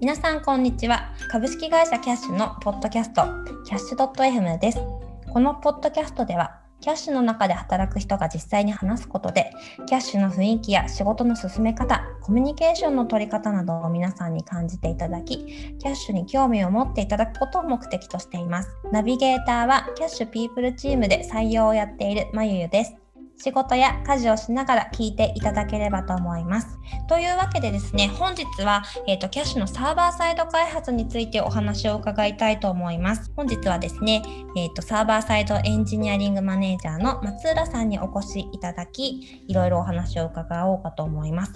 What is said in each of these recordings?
皆さんこんにちは。株式会社キャッシュのポッドキャストキャッシュ .fm です。このポッドキャストではキャッシュの中で働く人が実際に話すことでキャッシュの雰囲気や仕事の進め方コミュニケーションの取り方などを皆さんに感じていただきキャッシュに興味を持っていただくことを目的としています。ナビゲーターはキャッシュピープルチームで採用をやっているまゆゆです。仕事や家事をしながら聞いていただければと思います。というわけでですね、本日は、えーと、キャッシュのサーバーサイド開発についてお話を伺いたいと思います。本日はですね、えーと、サーバーサイドエンジニアリングマネージャーの松浦さんにお越しいただき、いろいろお話を伺おうかと思います。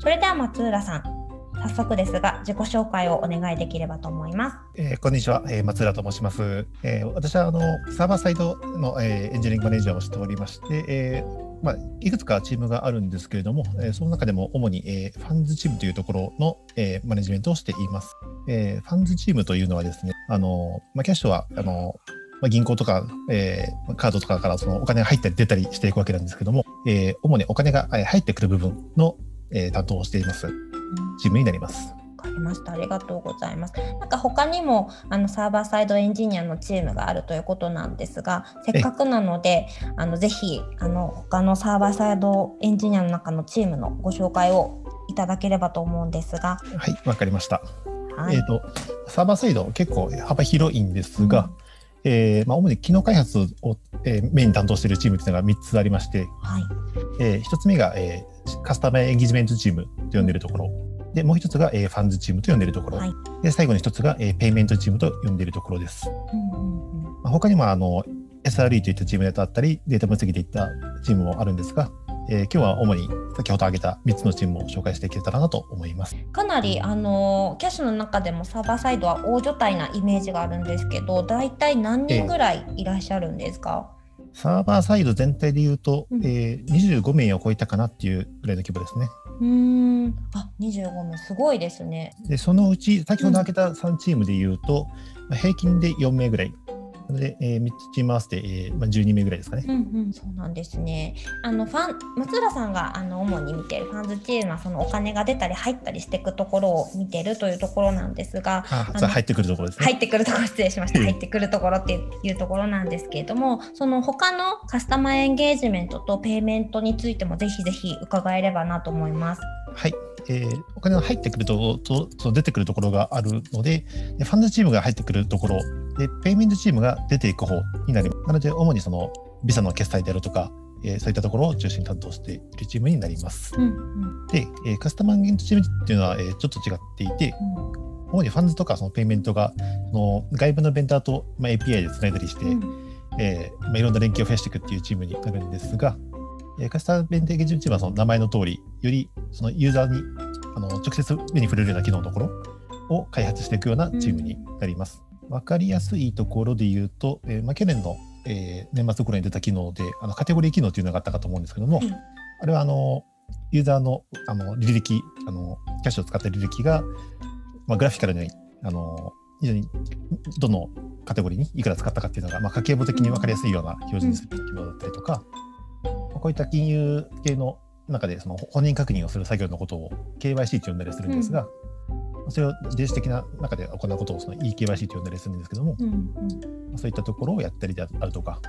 それでは松浦さん、早速ですが自己紹介をお願いできればと思います。えー、こんにちは、えー、松浦と申します。えー、私はあのサーバーサイドの、えー、エンジニアリングマネージャーをしておりまして、えーまあ、いくつかチームがあるんですけれども、えー、その中でも主に、えー、ファンズチームというところの、えー、マネジメントをしています。えー、ファンズチームというのはですね、あのまあ、キャッシュはあのまあ、銀行とか、えー、カードとかからそのお金が入ったり出たりしていくわけなんですけども、えー、主にお金が入ってくる部分の、えー、担当をしています。チームになります。わかりました。ありがとうございます。なんか他にもあのサーバーサイドエンジニアのチームがあるということなんですが、せっかくなので、あのぜひあの他のサーバーサイドエンジニアの中のチームのご紹介をいただければと思うんですが。はい、わかりました。はい、えっ、ー、とサーバーサイド結構幅広いんですが、うん、えー、まあ、主に機能開発を、えー、メインに担当しているチームというのが3つありまして、はいえー、1つ目が、えー、カスタマーエンゲージメントチームと呼んでいるところ、で、もう一つが、えー、ファンズチームと呼んでいるところ。はい、で、最後に一つが、えー、ペイメントチームと呼んでいるところです。うんうんうん。まあ、他にも、あの、SRE といったチームだったり、データ分析でいったチームもあるんですが、えー、今日は主に先ほど挙げた3つのチームを紹介していけたらなと思います。かなりあのキャッシュの中でもサーバーサイドは大所帯なイメージがあるんですけど大体何人ぐらいいらっしゃるんですか、えー、サーバーサイド全体でいうと、うん、えー、25名を超えたかなっていうぐらいの規模ですね。うんあ25名すごいですね。でそのうち先ほど挙げた3チームでいうと、うん、平均で4名ぐらいで、えー、3つチーム合わせて、えーまあ、12名ぐらいですかね。うんうん、そうなんですね。あのファン松浦さんがあの主に見ているファンズチームはそのお金が出たり入ったりしていくところを見てるというところなんですが、ああ入ってくるところですね。入ってくるところ失礼しました。入ってくるところっていうところなんですけれども、その他のカスタマーエンゲージメントとペイメントについてもぜひぜひ伺えればなと思います。はい。えー、お金が入ってくるととと出てくるところがあるのでで、ファンズチームが入ってくるところで、ペイメントチームが出ていく方になります。なので、主にそのビザの決済であるとか、えー、そういったところを中心に担当しているチームになります。うんうん、で、えー、カスタマーエンゲージチームっていうのは、えー、ちょっと違っていて、うん、主にファンズとかそのペイメントがその外部のベンダーと、まあ、API でつないだりして、うん、えーまあ、いろんな連携を増やしていくっていうチームになるんですが、えー、カスタマーエンゲージチームはその名前の通り、よりそのユーザーにあの直接目に触れるような機能のところを開発していくようなチームになります。うん、分かりやすいところで言うと、えーまあ、去年の、えー、年末頃に出た機能であのカテゴリー機能というのがあったかと思うんですけども、うん、あれはあのユーザーのあの履歴あのキャッシュを使った履歴が、まあ、グラフィカルにあの非常にどのカテゴリーにいくら使ったかっていうのが、まあ、家計簿的に分かりやすいような表示にする機能だったりとか、うん、こういった金融系の中でその本人確認をする作業のことを KYC と呼んだりするんですが、うん、それを電子的な中で行うことをその eKYC と呼んだりするんですけども、うんうん、そういったところをやったりであるとか、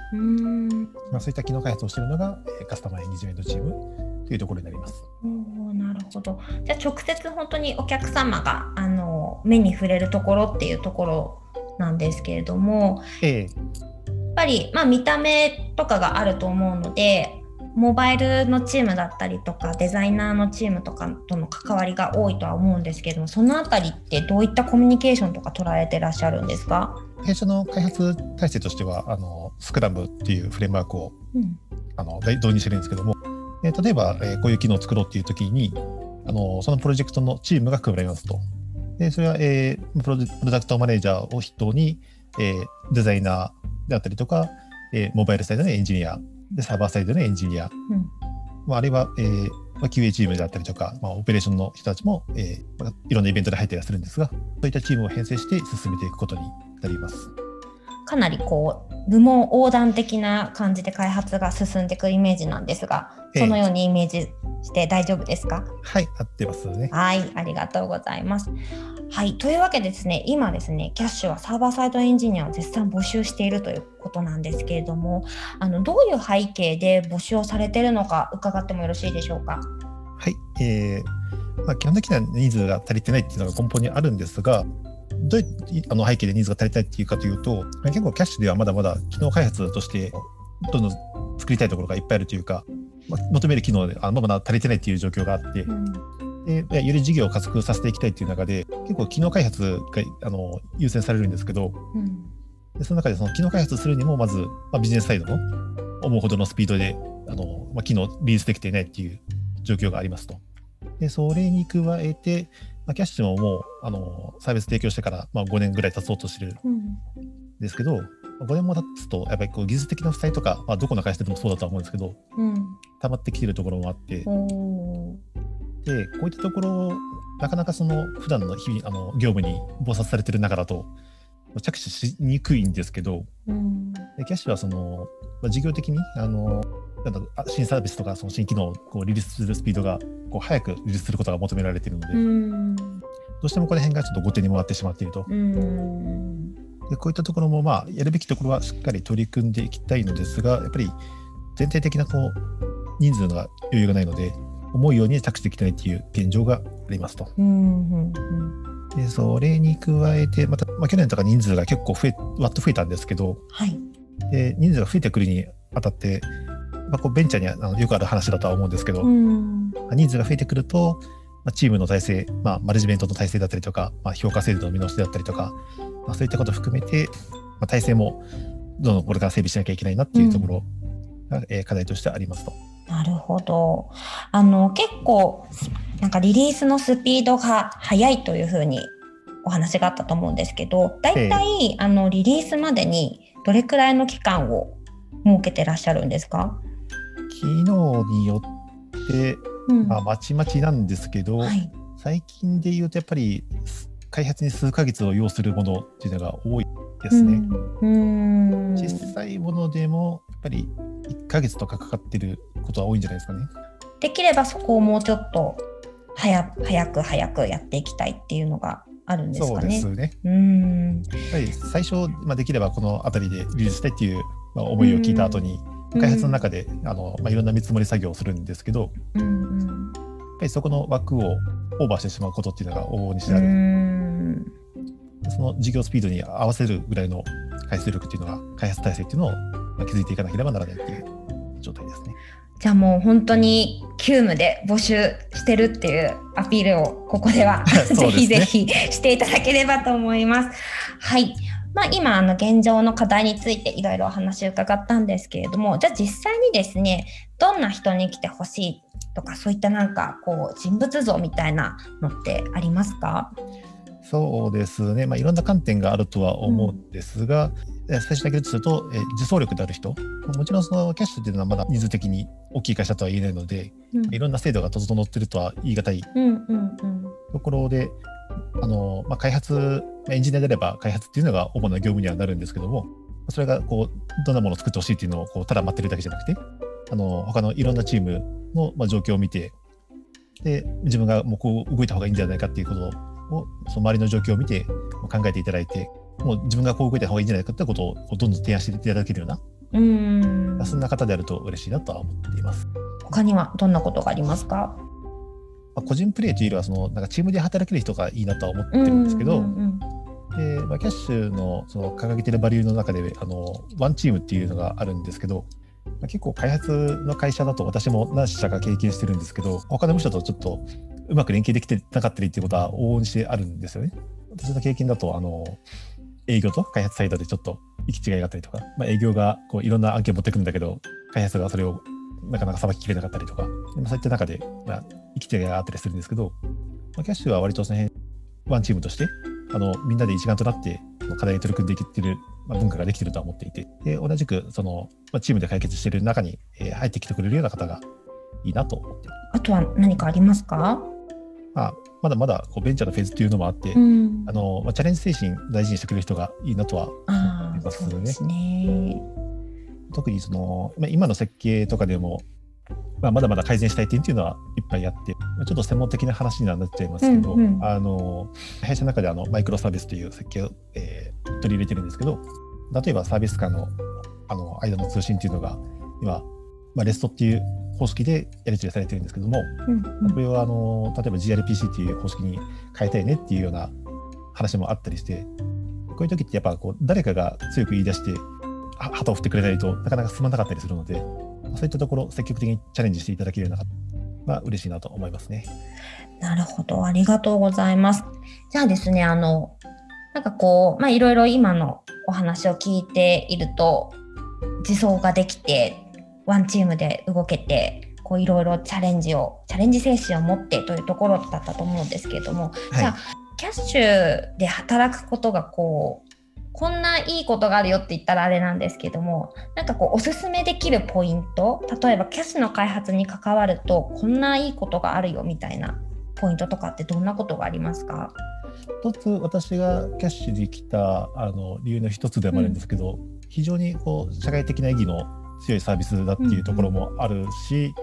まあ、そういった機能開発をしているのがカスタマーエンゲージメントチームというところになります。おなるほど。じゃあ直接本当にお客様があの目に触れるところっていうところなんですけれども、ええ、やっぱり、まあ、見た目とかがあると思うのでモバイルのチームだったりとかデザイナーのチームとかとの関わりが多いとは思うんですけどもそのあたりってどういったコミュニケーションとか捉えてらっしゃるんですか？弊社の開発体制としてはあのスクラムっていうフレームワークを、うん、あの導入してるんですけども、え例えば、えこういう機能を作ろうっていう時にあのそのプロジェクトのチームが組まれますと。でそれは、えー、プロプロダクトマネージャーを筆頭に、えー、デザイナーであったりとか、えー、モバイルサイドのエンジニアでサーバーサイドのエンジニア、うんまあ、あるいは、えーまあ、QA チームであったりとか、まあ、オペレーションの人たちも、えーまあ、いろんなイベントで入ったりはするんですがそういったチームを編成して進めていくことになります。かなりこう部門横断的な感じで開発が進んでいくイメージなんですが、そのようにイメージして大丈夫ですか？はい、合ってますね。はい、ありがとうございます。はい、というわけでですね、今ですね、キャッシュはサーバーサイドエンジニアを絶賛募集しているということなんですけれども、あのどういう背景で募集をされているのか伺ってもよろしいでしょうか？はい、えーまあ、基本的にはニーズが足りてないっていうのが根本にあるんですが、どういうあの背景でニーズが足りないっていうかというと、結構キャッシュではまだまだ機能開発としてどんどん作りたいところがいっぱいあるというか、まあ、求める機能であまだまだ足りてないっていう状況があって、でより事業を加速させていきたいっていう中で結構機能開発があの優先されるんですけど、うん。でその中でその機能開発するにもまず、まあ、ビジネスサイドの思うほどのスピードであの、まあ、機能リリースできていないっていう状況がありますと。でそれに加えて、まあ、キャッシュももうあのサービス提供してから、まあ、5年ぐらい経とうとしてるんうん。ですけど、まあ5年も経つとやっぱりこう技術的な負債とか、まあ、どこの会社でもそうだとは思うんですけどうん。溜まってきてるところもあってでこういったところなかなかその普段の日々あの業務に忙殺されてる中だと着手しにくいんですけどうん。でキャッシュはその、まあ、事業的にあの新サービスとかその新機能をこうリリースするスピードがこう早くリリースすることが求められているので、うん。どうしてもこの辺がちょっと後手に回ってしまっていると。うん。でこういったところもまあやるべきところはしっかり取り組んでいきたいのですがやっぱり全体的なこう人数が余裕がないので思うように着手できてないっていう現状がありますと。うんうんでそれに加えてまた、まあ、去年とか人数が結構増えわっと増えたんですけどはい。で人数が増えてくるにあたって、まあ、こうベンチャーにはあのよくある話だとは思うんですけど、うんまあ人数が増えてくると、まあ、チームの体制、まあ、マネジメントの体制だったりとか、まあ、評価制度の見直しだったりとか、まあ、そういったことを含めて、まあ、体制もどんどんこれから整備しなきゃいけないなっていうところが、えー課題としてありますと。なるほど。あの結構なんかリリースのスピードが速いというふうにお話があったと思うんですけど、だいたいあのリリースまでにどれくらいの期間を設けてらっしゃるんですか？機能によって、うんまあ、まちまちなんですけど、はい。最近で言うとやっぱりす開発に数ヶ月を要するものっていうのが多いですね。うん。うん小さいものでもやっぱり1ヶ月とかかかってることは多いんじゃないですかね。できればそこをもうちょっと早早く早くやっていきたいっていうのがあるんですそうかね。ですね。うん。やっぱり最初、まあ、できればこの辺りでリリースしたいっていう、まあ、思いを聞いた後に、開発の中であの、まあ、いろんな見積もり作業をするんですけど、やっうんうんぱりそこの枠をオーバーしてしまうことっていうのが往々にしてうある、ん。その事業スピードに合わせるぐらいの開発力っていうのが、開発体制っていうのを、まあ、築いていかなければならないっていう状態ですね。じゃあもう本当に急務で募集してるっていうアピールをここでは ですねひぜひしていただければと思います。はい。まあ、今あの現状の課題についていろいろお話を伺ったんですけれどもじゃあ実際にですねどんな人に来てほしいとかそういったなんかこう人物像みたいなのってありますか？そうですね、まあ、いろんな観点があるとは思うんですが、え最初だけとすると、え自走力である人、もちろんそのキャッシュっていうのはまだ人数的に大きい会社とは言えないので、うん。いろんな制度が整ってるとは言い難いところで、あのまあ、開発、まあエンジニアであれば開発っていうのが主な業務にはなるんですけども、それがこうどんなものを作ってほしいっていうのをこうただ待ってるだけじゃなくて、あの他のいろんなチームの、まあ、状況を見て、で自分がもうこう動いた方がいいんじゃないかっていうことを、その周りの状況を見て考えていただいて、もう自分がこう動いた方がいいんじゃないかってことをどんどん提案していただけるような、うんそんな方であると嬉しいなとは思っています。他にはどんなことがありますか？まあ、個人プレーというよりはそのなんかチームで働ける人がいいなとは思ってるんですけど、でまあ、キャッシュのその掲げてるバリューの中であのワンチームっていうのがあるんですけど、まあ、結構開発の会社だと私も何社か経験してるんですけど他の部署とちょっとうまく連携できてなかったりっていうことは往々にしてあるんですよね。私の経験だとあの営業と開発サイドでちょっと行き違いがあったりとか、まあ、営業がこういろんな案件を持ってくるんだけど開発がそれをなかなかさばききれなかったりとか、まあそういった中で、まあ、行き違いがあったりするんですけど、まあ、キャッシュは割とその辺ワンチームとしてあのみんなで一丸となって課題に取り組んでいけてる、まあ、文化ができてるとは思っていて。で同じくその、まあ、チームで解決している中に、えー入ってきてくれるような方がいいなと思って。あとは何かありますか？まあ、まだまだこうベンチャーのフェーズっていうのもあって、ん。あのまあ、チャレンジ精神大事にしてくれる人がいいなとは思いますね。すね。特にそのまあ今の設計とかでもまあ、まだまだ改善したい点っていうのはいっぱいあって、まあちょっと専門的な話にはなっちゃいますけど、うんうん。あの弊社の中であのマイクロサービスという設計を、えー取り入れてるんですけど例えばサービス間のあの間の通信っていうのが今、まあ、レストっていう方式でやり取りされてるんですけども、うんこれをあの例えば gRPC っていう方式に変えたいねっていうような話もあったりしてこういう時ってやっぱこう誰かが強く言い出しては旗を振ってくれないとなかなか進まなかったりするのでそういったところ積極的にチャレンジしていただけるようなまあ嬉しいなと思いますね。なるほど、ありがとうございます。じゃあですね、あの、なんかこう、まあ、いろいろ今のお話を聞いていると、自走ができて、ワンチームで動けて、こういろいろチャレンジを、チャレンジ精神を持ってというところだったと思うんですけれども、じゃあ、キャッシュで働くことがこう、こんないいことがあるよって言ったらあれなんですけどもなんかこうおすすめできるポイント例えばキャッシュの開発に関わるとこんないいことがあるよみたいなポイントとかってどんなことがありますか？一つ私がキャッシュに来たあの理由の一つでもあるんですけど、非常にこう社会的な意義の強いサービスだっていうところもあるし、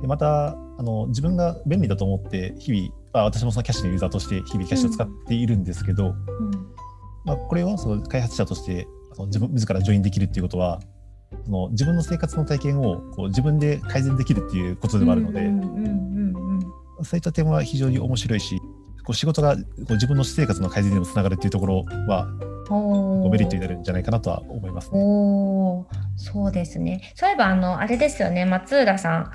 でまたあの自分が便利だと思って日々あ私もそのキャッシュのユーザーとして日々キャッシュを使っているんですけど、うん。まあ、これをその開発者としてあの自分自らジョインできるっていうことはその自分の生活の体験をこう自分で改善できるっていうことでもあるので、うんうんうんうんそういった点は非常に面白いしこう仕事がこう自分の私生活の改善にもつながるっていうところはメリットになるんじゃないかなとは思いますね。そうですね。そういえばあのあれですよね松浦さん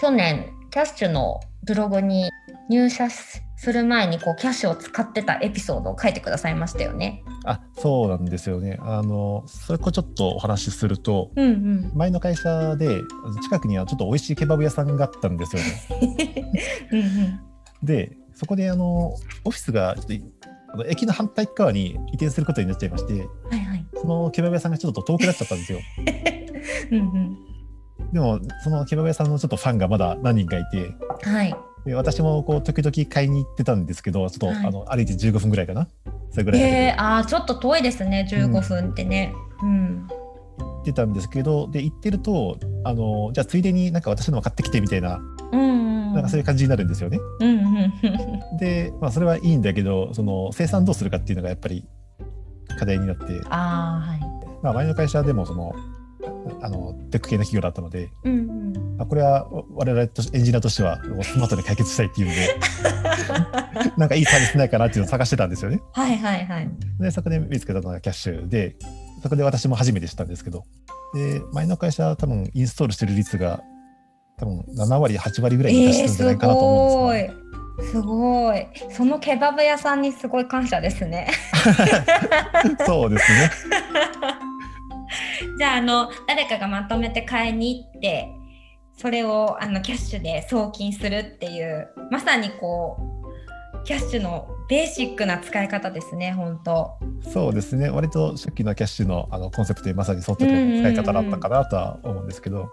去年キャッシュのブログに入社する前にこうキャッシュを使ってたエピソードを書いてくださいましたよね。あそうなんですよね。あのそれこちょっとお話しするとうんうん。前の会社で近くにはちょっと美味しいケバブ屋さんがあったんですよね。うんうんでそこであのオフィスがちょっと駅の反対側に移転することになっちゃいましてはいはい。そのケバブ屋さんがちょっと遠くなっちゃったんですよ。うんうん。でもそのケバブ屋さんのちょっとファンがまだ何人かいてはい。で私もこう時々買いに行ってたんですけどちょっと、はいあの歩いて15分ぐらいかな？それぐらいえー、あーちょっと遠いですね15分ってね。うん。行ってたんですけどで行ってるとあのじゃあついでになんか私のも買ってきてみたいなうんうん。なんかそういう感じになるんですよね。うんうんうん。で、まあ、それはいいんだけどその生産どうするかっていうのがやっぱり課題になって、ああはい。まあ、前の会社でもそのあのテック系の企業だったので、うんうん。まあ、これは我々とエンジニアとしてはスマートに解決したいっていうので なんかいいサービスないかなっていうのを探してたんですよね。はいはいはい。でそこで見つけたのがキャッシュでそこで私も初めて知ったんですけどで前の会社多分インストールしてる率が多分7割8割ぐらいに達してるんじゃないかなと思うんですが、すごい。そのケバブ屋さんにすごい感謝ですね。そうですね。じゃああの誰かがまとめて買いに行ってそれをあのキャッシュで送金するっていうまさにこうキャッシュのベーシックな使い方ですね本当。そうですね割と初期のキャッシュのあのコンセプトにまさに沿ってた使い方だったかなとは思うんですけど、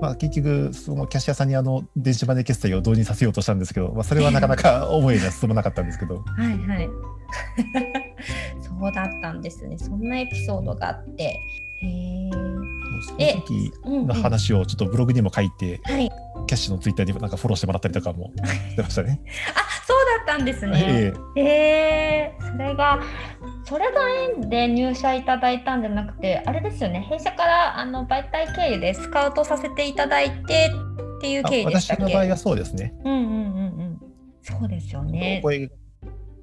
まあ、結局そのキャッシュ屋さんにあの電子マネー決済を導入させようとしたんですけど、まあ、それはなかなか思いには進まなかったんですけどはいはい。そうだったんですね。そんなエピソードがあって。へえ。その時うんうんの話をちょっとブログにも書いて、はい。キャッシュのツイッターになんかフォローしてもらったりとかもしてましたね。あそうだったんですね。ええへえそれがそれが縁で入社いただいたんじゃなくてあれですよね弊社からあの媒体経由でスカウトさせていただいてっていうあ経緯でしたっけ？私の場合はそうですね。うんうんうんうんそうですよねこれ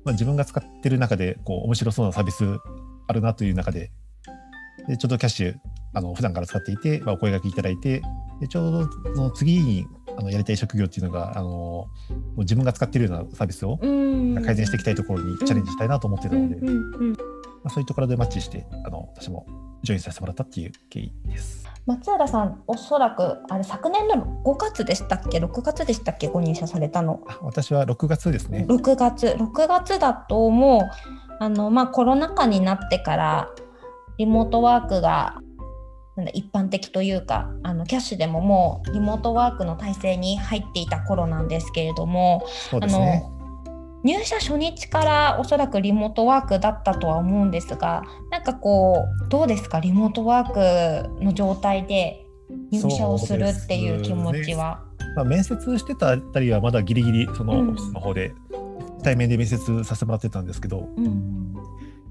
まあ、自分が使ってる中でこう面白そうなサービスあるなという中ででちょうどキャッシュあの普段から使っていて、まあ、お声掛けいただいてでちょうどその次にあのやりたい職業っていうのがあのもう自分が使っているようなサービスをうん。改善していきたいところにチャレンジしたいなと思ってたので、まあ、そういうところでマッチしてあの私もジョインさせてもらったっていう経緯です。松浦さんおそらくあれ昨年の5月でしたっけ？6月でしたっけ？ご入社されたの。あ私は6月ですね。6月。6月だともうあの、まあ、コロナ禍になってからリモートワークがなんだ一般的というかあのキャッシュでももうリモートワークの体制に入っていた頃なんですけれども、そうですね。入社初日からおそらくリモートワークだったとは思うんですがなんかこうどうですか？リモートワークの状態で入社をするっていう気持ちは。まあ、面接してたあたりはまだギリギリそのうんオフィスの方で対面で面接させてもらってたんですけど、うん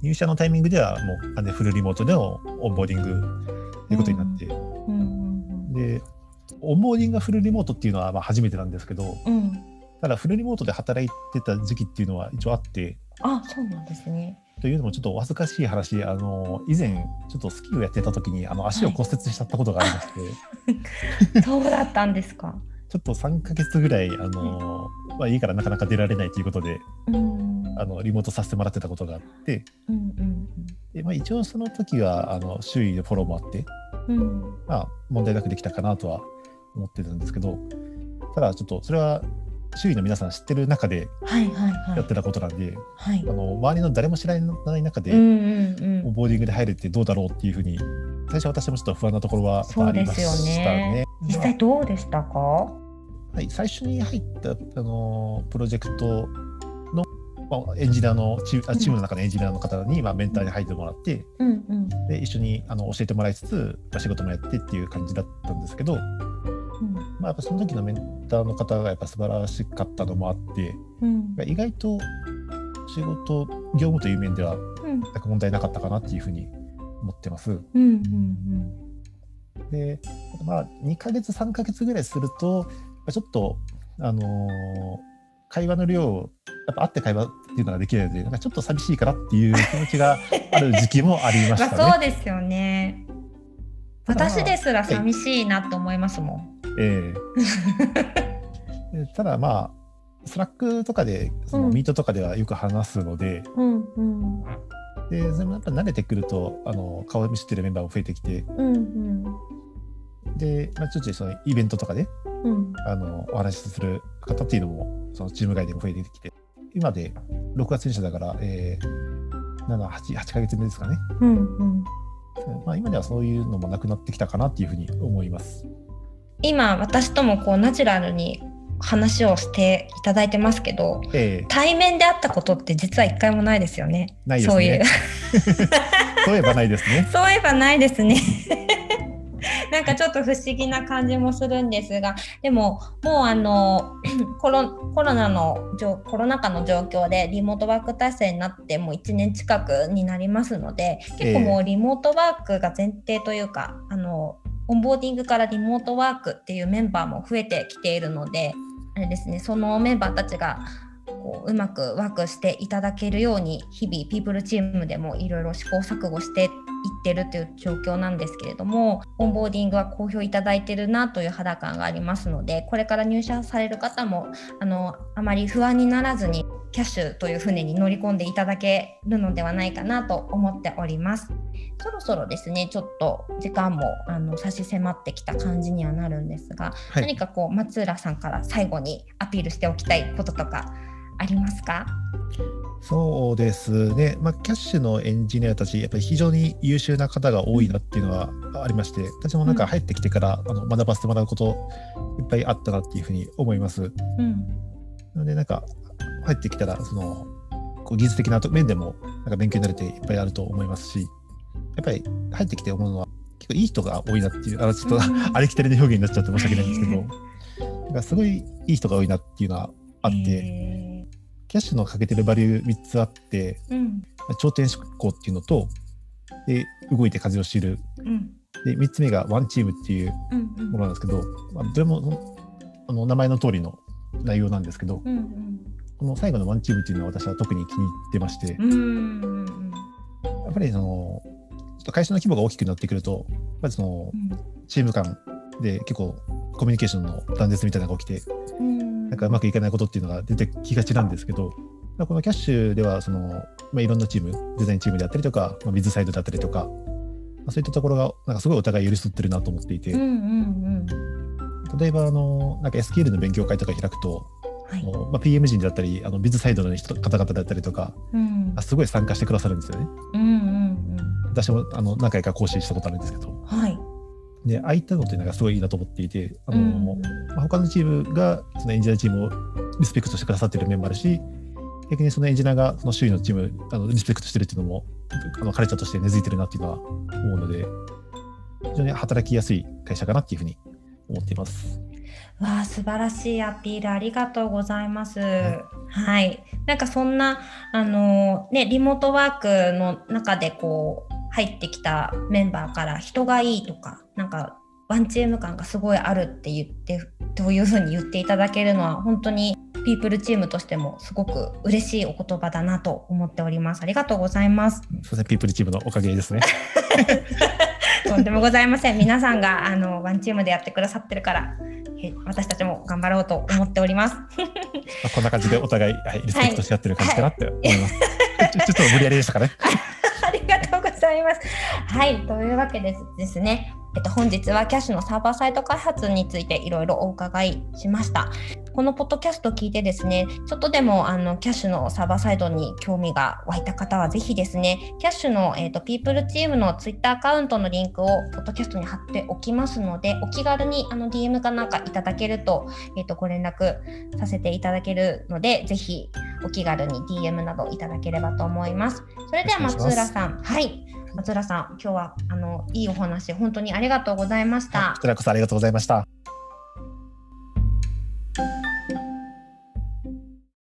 入社のタイミングではもう完全フルリモートでのオンボーディングということになって、でオンボーディングがフルリモートっていうのはまあ初めてなんですけどうん。うんただフルリモートで働いてた時期っていうのは一応あって。あそうなんですね。というのもちょっとお恥ずかしい話。あの以前ちょっとスキーをやってた時にあの足を骨折しちゃったことがありまして、そうだったんですか。ちょっと3ヶ月ぐらいあの、まあ、家からなかなか出られないということで。うんあのリモートさせてもらってたことがあって。うんうんで、まあ、一応その時はあの周囲でフォローもあって、うん。うんまあ、問題なくできたかなとは思ってるんですけど。ただちょっとそれは周囲の皆さん知ってる中ではいはいはい。やってたことなんで、はい。あ。の周りの誰も知らない中で、うんうんボーディングで入るってどうだろうっていうふうに最初私もちょっと不安なところはありましたね。ね。実際どうでしたか？はい、最初に入ったあのプロジェクトの、まあ、エンジニアのチームあチームの中のエンジニアの方に、まあ、メンターに入ってもらってうんうん。で一緒にあの教えてもらいつつ、まあ、仕事もやってっていう感じだったんですけど、まあ、やっぱその時のメンターの方がやっぱ素晴らしかったのもあってうん。意外と仕事業務という面ではうん。全く問題なかったかなっていうふうに思ってます。うんうんで、まあ、2ヶ月、3ヶ月ぐらいすると、ちょっと、あのー会話の量、やっぱ会って会話っていうのができないので、なんかちょっと寂しいかなっていう気持ちがある時期もありましまあたね。そうですよね。私ですら寂しいなと思いますもん。ええ。でただまあ、 Slack とかで、そのうん。 Meet とかではよく話すので、うんうん。で、それもやっぱ慣れてくると、あの顔見知ってるメンバーも増えてきて、うんうん。で、まあ、ちょっとそのイベントとかで、うん。あのお話しする方っていうのもそのチーム外でも増えてきて今で6月入社だから、えー、7、8、8ヶ月目ですかね、うんうん。まあ、今ではそういうのもなくなってきたかなっていうふうに思います。今私ともこうナチュラルに話をしていただいてますけどええ対面で会ったことって実は一回もないですよね。ないですそういうね。そういえばないですね。そういえばないですね。なんかちょっと不思議な感じもするんですがでももうあの コロコロナのコロナ禍の状況でリモートワーク体制になってもう1年近くになりますので結構もうリモートワークが前提というか、あのオンボーディングからリモートワークっていうメンバーも増えてきているのであれですねそのメンバーたちがこううまくワークしていただけるように日々ピープルチームでもいろいろ試行錯誤していってるという状況なんですけれどもオンボーディングは好評いただいてるなという肌感がありますのでこれから入社される方もあのあまり不安にならずにキャッシュという船に乗り込んでいただけるのではないかなと思っております。そろそろですねちょっと時間もあの差し迫ってきた感じにはなるんですが、はい何かこう松浦さんから最後にアピールしておきたいこととかありますか？そうですね、まあ、キャッシュのエンジニアたち、やっぱり非常に優秀な方が多いなっていうのはありまして、私もなんか入ってきてから、あの学ばせてもらうこといっぱいあったなっていうふうに思います。うん。なので、なんか入ってきたら、そのこう技術的な面でもなんか勉強になれていっぱいあると思いますし、やっぱり入ってきて思うのは、結構いい人が多いなっていう、あのちょっと、うん。ありきたりな表現になっちゃって申し訳ないんですけど、なんかすごいいい人が多いなっていうのはあって、えキャッシュのかけてるバリュー3つあって、ーうん。頂点執行っていうのと、で動いて風を知る。うん。で、3つ目がワンチームっていううんうん。ものなんですけど、まあ、どれもあの名前の通りの内容なんですけど、うんこの最後のワンチームっていうのは私は特に気に入ってまして、うんうんうんやっぱりその、ちょっと会社の規模が大きくなってくると、やっぱりそのチーム間で結構コミュニケーションの断絶みたいなのが起きて、うんなんかうまくいかないことっていうのが出てきがちなんですけど、まあこのキャッシュではその、まあ、いろんなチーム、デザインチームであったりとか、まあ、ビズサイドだったりとか、まあ、そういったところがなんかすごいお互い寄り添ってるなと思っていて、うんうん例えばあのなんか SQL の勉強会とか開くと、はい。まあ、PM 人だったりあのビズサイドの人方々だったりとかうん。あすごい参加してくださるんですよね。うんうん私もあの何回か講師したことあるんですけど。うんはいで、ああいったのっていうのがすごいいいなと思っていて、あのうんまあ、他のチームがそのエンジニアチームをリスペクトしてくださってる面もあるし、逆にそのエンジニアがその周囲のチームあのリスペクトしてるっていうのも、あのカルチャーとして根付いてるなっていうのは思うので、非常に働きやすい会社かなっていうふうに思っています。わあ素晴らしいアピールありがとうございます。はい。なんかそんなあのねリモートワークの中でこう入ってきたメンバーから人がいいとかなんかワンチーム感がすごいあるって言ってというふうに言っていただけるのは本当にピープルチームとしてもすごく嬉しいお言葉だなと思っております。ありがとうございます。すみません、ピープルチームのおかげですね。とんでもございません。皆さんがあのワンチームでやってくださってるから私たちも頑張ろうと思っております。こんな感じでお互い、はい、リスペクトし合ってる感じかなって思います。はい、ちょっと無理やりでしたかね。ありがとうございます。はい、というわけでですね。えっと、本日はキャッシュのサーバーサイト開発についていろいろお伺いしました。このポッドキャストを聞いてですね、ちょっとでもあのキャッシュのサーバーサイトに興味が湧いた方はぜひですね、キャッシュの、えーと、ピープルチームのツイッターアカウントのリンクをポッドキャストに貼っておきますので、お気軽にあの DM かなんかいただけると、えーと、ご連絡させていただけるので、ぜひお気軽に DM などいただければと思います。それでは松浦さん、はい。松浦さん、今日はあのいいお話、本当にありがとうございました。こちらこそありがとうございました。